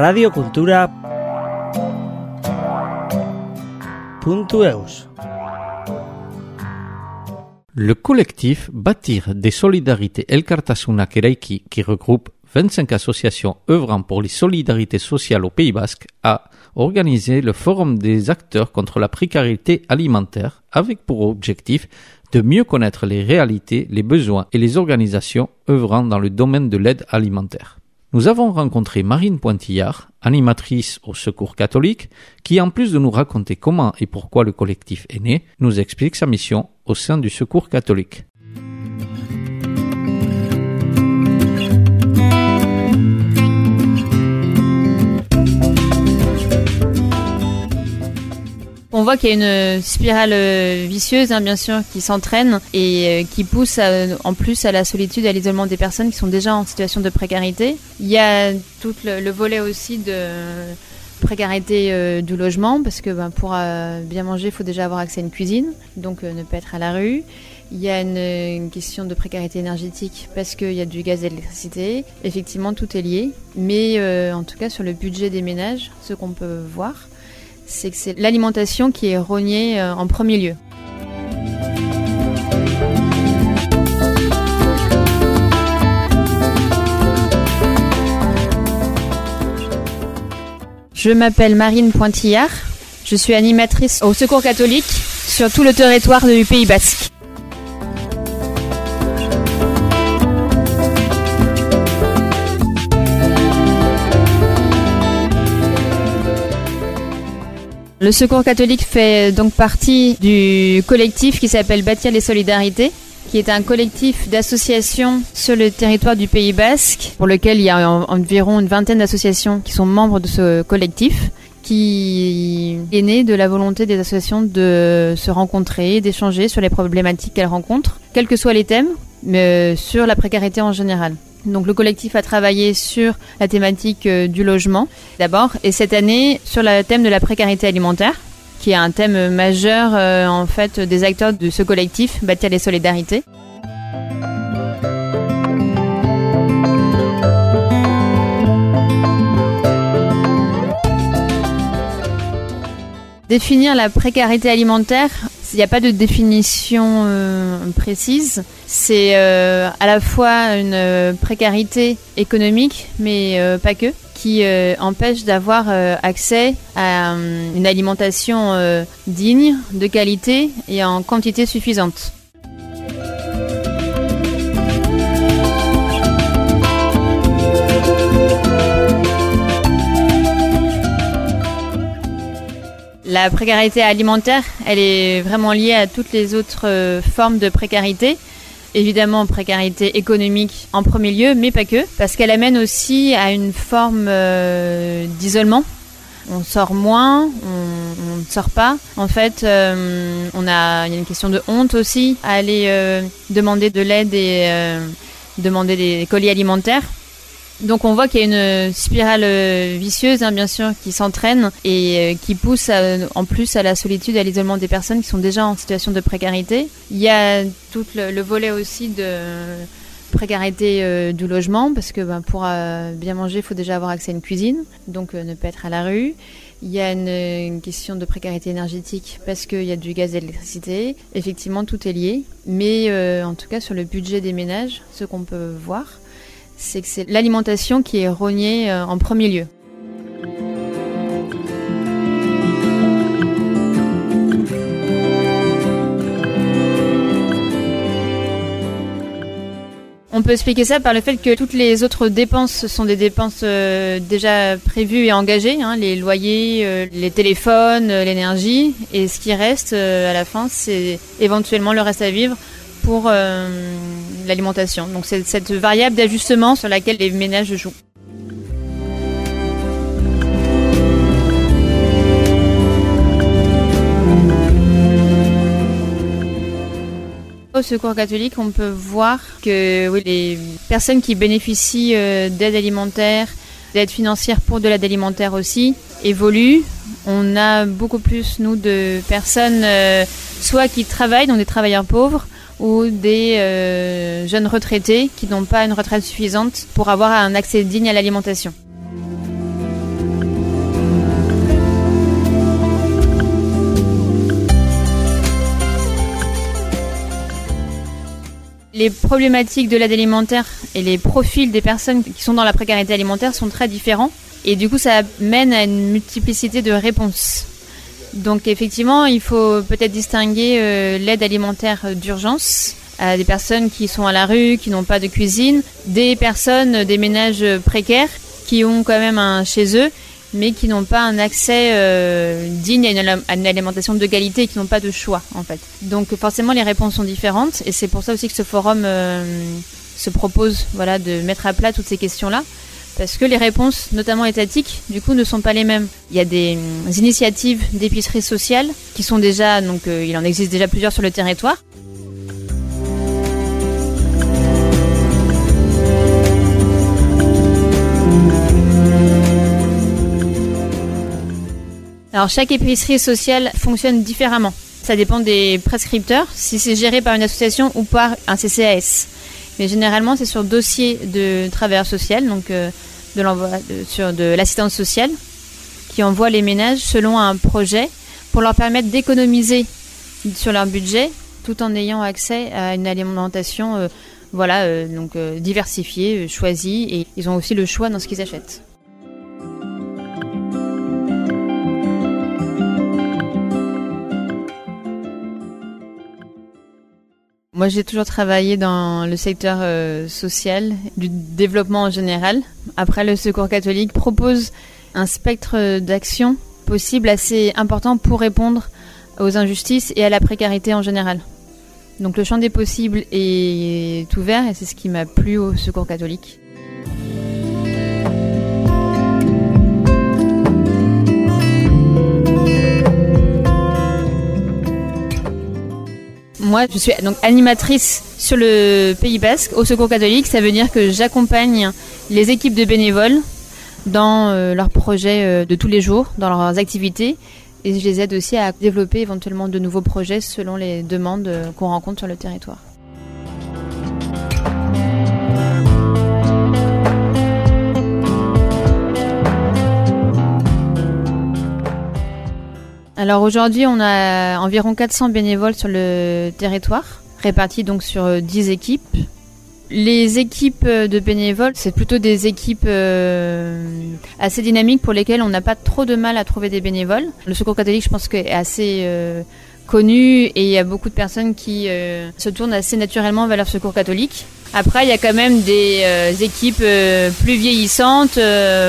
radiocultura.eus Le collectif Bâtir des solidarités Elkartasuna Kereiki, qui regroupe 25 associations œuvrant pour les solidarités sociales au Pays Basque, a organisé le Forum des acteurs contre la précarité alimentaire avec pour objectif de mieux connaître les réalités, les besoins et les organisations œuvrant dans le domaine de l'aide alimentaire. Nous avons rencontré Marine Pointillard, animatrice au Secours catholique, qui en plus de nous raconter comment et pourquoi le collectif est né, nous explique sa mission au sein du Secours catholique. Voit qu'il y a une spirale euh, vicieuse, hein, bien sûr, qui s'entraîne et euh, qui pousse en plus à la solitude à l'isolement des personnes qui sont déjà en situation de précarité. Il y a tout le, le volet aussi de précarité euh, du logement, parce que ben, pour euh, bien manger, il faut déjà avoir accès à une cuisine, donc euh, ne pas être à la rue. Il y a une, une question de précarité énergétique parce qu'il y a du gaz et de l'électricité. Effectivement, tout est lié. Mais euh, en tout cas, sur le budget des ménages, ce qu'on peut voir, c'est que c'est l'alimentation qui est rognée euh, en premier lieu. Je m'appelle Marine Pointillard. Je suis animatrice au Secours catholique sur tout le territoire du Pays basque. Le Secours catholique fait donc partie du collectif qui s'appelle Bâtir les solidarités, qui est un collectif d'associations sur le territoire du Pays basque, pour lequel il y a en- environ une vingtaine d'associations qui sont membres de ce collectif, qui est né de la volonté des associations de se rencontrer, d'échanger sur les problématiques qu'elles rencontrent, quels que soient les thèmes, mais sur la précarité en général. Donc le collectif a travaillé sur la thématique euh, du logement d'abord et cette année sur le thème de la précarité alimentaire qui est un thème majeur euh, en fait des acteurs de ce collectif Bâtir les solidarités. Définir la précarité alimentaire, il n'y a pas de définition euh, précise. C'est euh, à la fois une euh, précarité économique, mais pas que, qui empêche d'avoir accès à une alimentation digne, de qualité et en quantité suffisante. La précarité alimentaire, elle est vraiment liée à toutes les autres euh, formes de précarité. Évidemment, précarité économique en premier lieu, mais pas que, parce qu'elle amène aussi à une forme euh, d'isolement. On sort moins, on ne sort pas. En fait, euh, on il y a une question de honte aussi à aller demander de l'aide et demander des colis alimentaires. Donc on voit qu'il y a une spirale euh, vicieuse, hein, bien sûr, qui s'entraîne et euh, qui pousse en plus à la solitude à l'isolement des personnes qui sont déjà en situation de précarité. Il y a tout le, le volet aussi de précarité euh, du logement, parce que ben, pour euh, bien manger, il faut déjà avoir accès à une cuisine, donc euh, ne pas être à la rue. Il y a une, une question de précarité énergétique parce qu'il y a du gaz et de l'électricité. Effectivement, tout est lié. Mais euh, en tout cas, sur le budget des ménages, ce qu'on peut voir, c'est que c'est l'alimentation qui est rognée euh, en premier lieu. On peut expliquer ça par le fait que toutes les autres dépenses sont des dépenses euh, déjà prévues et engagées, hein, les loyers, euh, les téléphones, l'énergie, et ce qui reste à la fin, c'est éventuellement le reste à vivre pour euh, l'alimentation. Donc c'est cette variable d'ajustement sur laquelle les ménages jouent. Au Secours catholique, on peut voir que les personnes qui bénéficient euh, d'aide alimentaire, d'aide financière pour de l'aide alimentaire aussi, évoluent. On a beaucoup plus, nous, de personnes euh, soit qui travaillent, donc des travailleurs pauvres, ou des euh, jeunes retraités qui n'ont pas une retraite suffisante pour avoir un accès digne à l'alimentation. Les problématiques de l'aide alimentaire et les profils des personnes qui sont dans la précarité alimentaire sont très différents et du coup ça mène à une multiplicité de réponses. Donc effectivement, il faut peut-être distinguer euh, l'aide alimentaire d'urgence à des personnes qui sont à la rue, qui n'ont pas de cuisine, des personnes, des ménages précaires qui ont quand même un chez eux, mais qui n'ont pas un accès euh, digne à une, alimentation de qualité qui n'ont pas de choix en fait. Donc forcément les réponses sont différentes et c'est pour ça aussi que ce forum euh, se propose voilà de mettre à plat toutes ces questions-là parce que les réponses, notamment étatiques, du coup, ne sont pas les mêmes. Il y a des euh, initiatives d'épicerie sociale qui sont déjà, donc euh, il en existe déjà plusieurs sur le territoire. Alors chaque épicerie sociale fonctionne différemment. Ça dépend des prescripteurs, si c'est géré par une association ou par un CCAS. Mais généralement, c'est sur dossier de travailleur social, donc euh, de sur de l'assistance sociale, qui envoie les ménages selon un projet pour leur permettre d'économiser sur leur budget, tout en ayant accès à une alimentation, euh, voilà, euh, donc diversifiée, choisie, et ils ont aussi le choix dans ce qu'ils achètent. Moi, j'ai toujours travaillé dans le secteur euh, social, du développement en général. Après, le Secours catholique propose un spectre d'action possible assez important pour répondre aux injustices et à la précarité en général. Donc le champ des possibles est ouvert et c'est ce qui m'a plu au Secours catholique. Moi, je suis donc animatrice sur le Pays Basque au Secours catholique. Ça veut dire que j'accompagne les équipes de bénévoles dans euh, leurs projets euh, de tous les jours, dans leurs activités. Et je les aide aussi à développer éventuellement de nouveaux projets selon les demandes euh, qu'on rencontre sur le territoire. Alors aujourd'hui, on a environ 400 bénévoles sur le territoire, répartis donc sur 10 euh, équipes. Les équipes euh, de bénévoles, c'est plutôt des équipes euh, assez dynamiques pour lesquelles on n'a pas trop de mal à trouver des bénévoles. Le Secours catholique, je pense, est assez connu et il y a beaucoup de personnes qui se tournent assez naturellement vers le Secours catholique. Après, il y a quand même des équipes plus vieillissantes,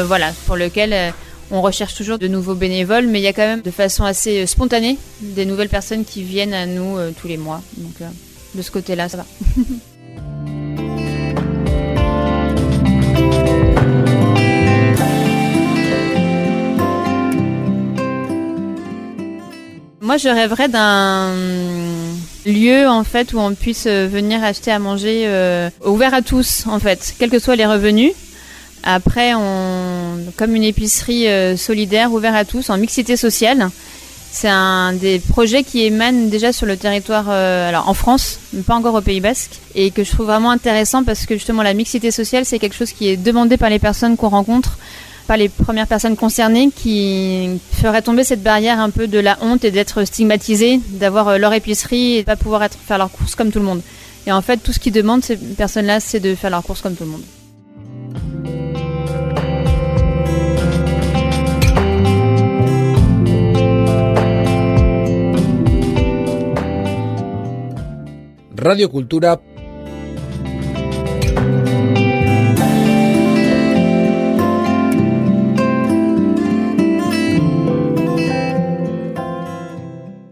voilà, pour lesquelles on recherche toujours de nouveaux bénévoles, mais il y a quand même de façon assez euh, spontanée des nouvelles personnes qui viennent à nous euh, tous les mois. Donc euh, de ce côté-là, ça va. Moi, je rêverais d'un lieu en fait où on puisse venir acheter à manger ouvert à tous en fait, quels que soient les revenus. Après, on, comme une épicerie euh, solidaire ouverte à tous, en mixité sociale. C'est un des projets qui émanent déjà sur le territoire, euh, alors en France, mais pas encore au Pays Basque, et que je trouve vraiment intéressant parce que justement la mixité sociale, c'est quelque chose qui est demandé par les personnes qu'on rencontre, par les premières personnes concernées, qui ferait tomber cette barrière un peu de la honte et d'être stigmatisé, d'avoir euh, leur épicerie et de pas pouvoir faire leurs courses comme tout le monde. Et en fait, tout ce qu'ils demandent ces personnes-là, c'est de faire leurs courses comme tout le monde. Radio Cultura.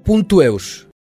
Punto Eus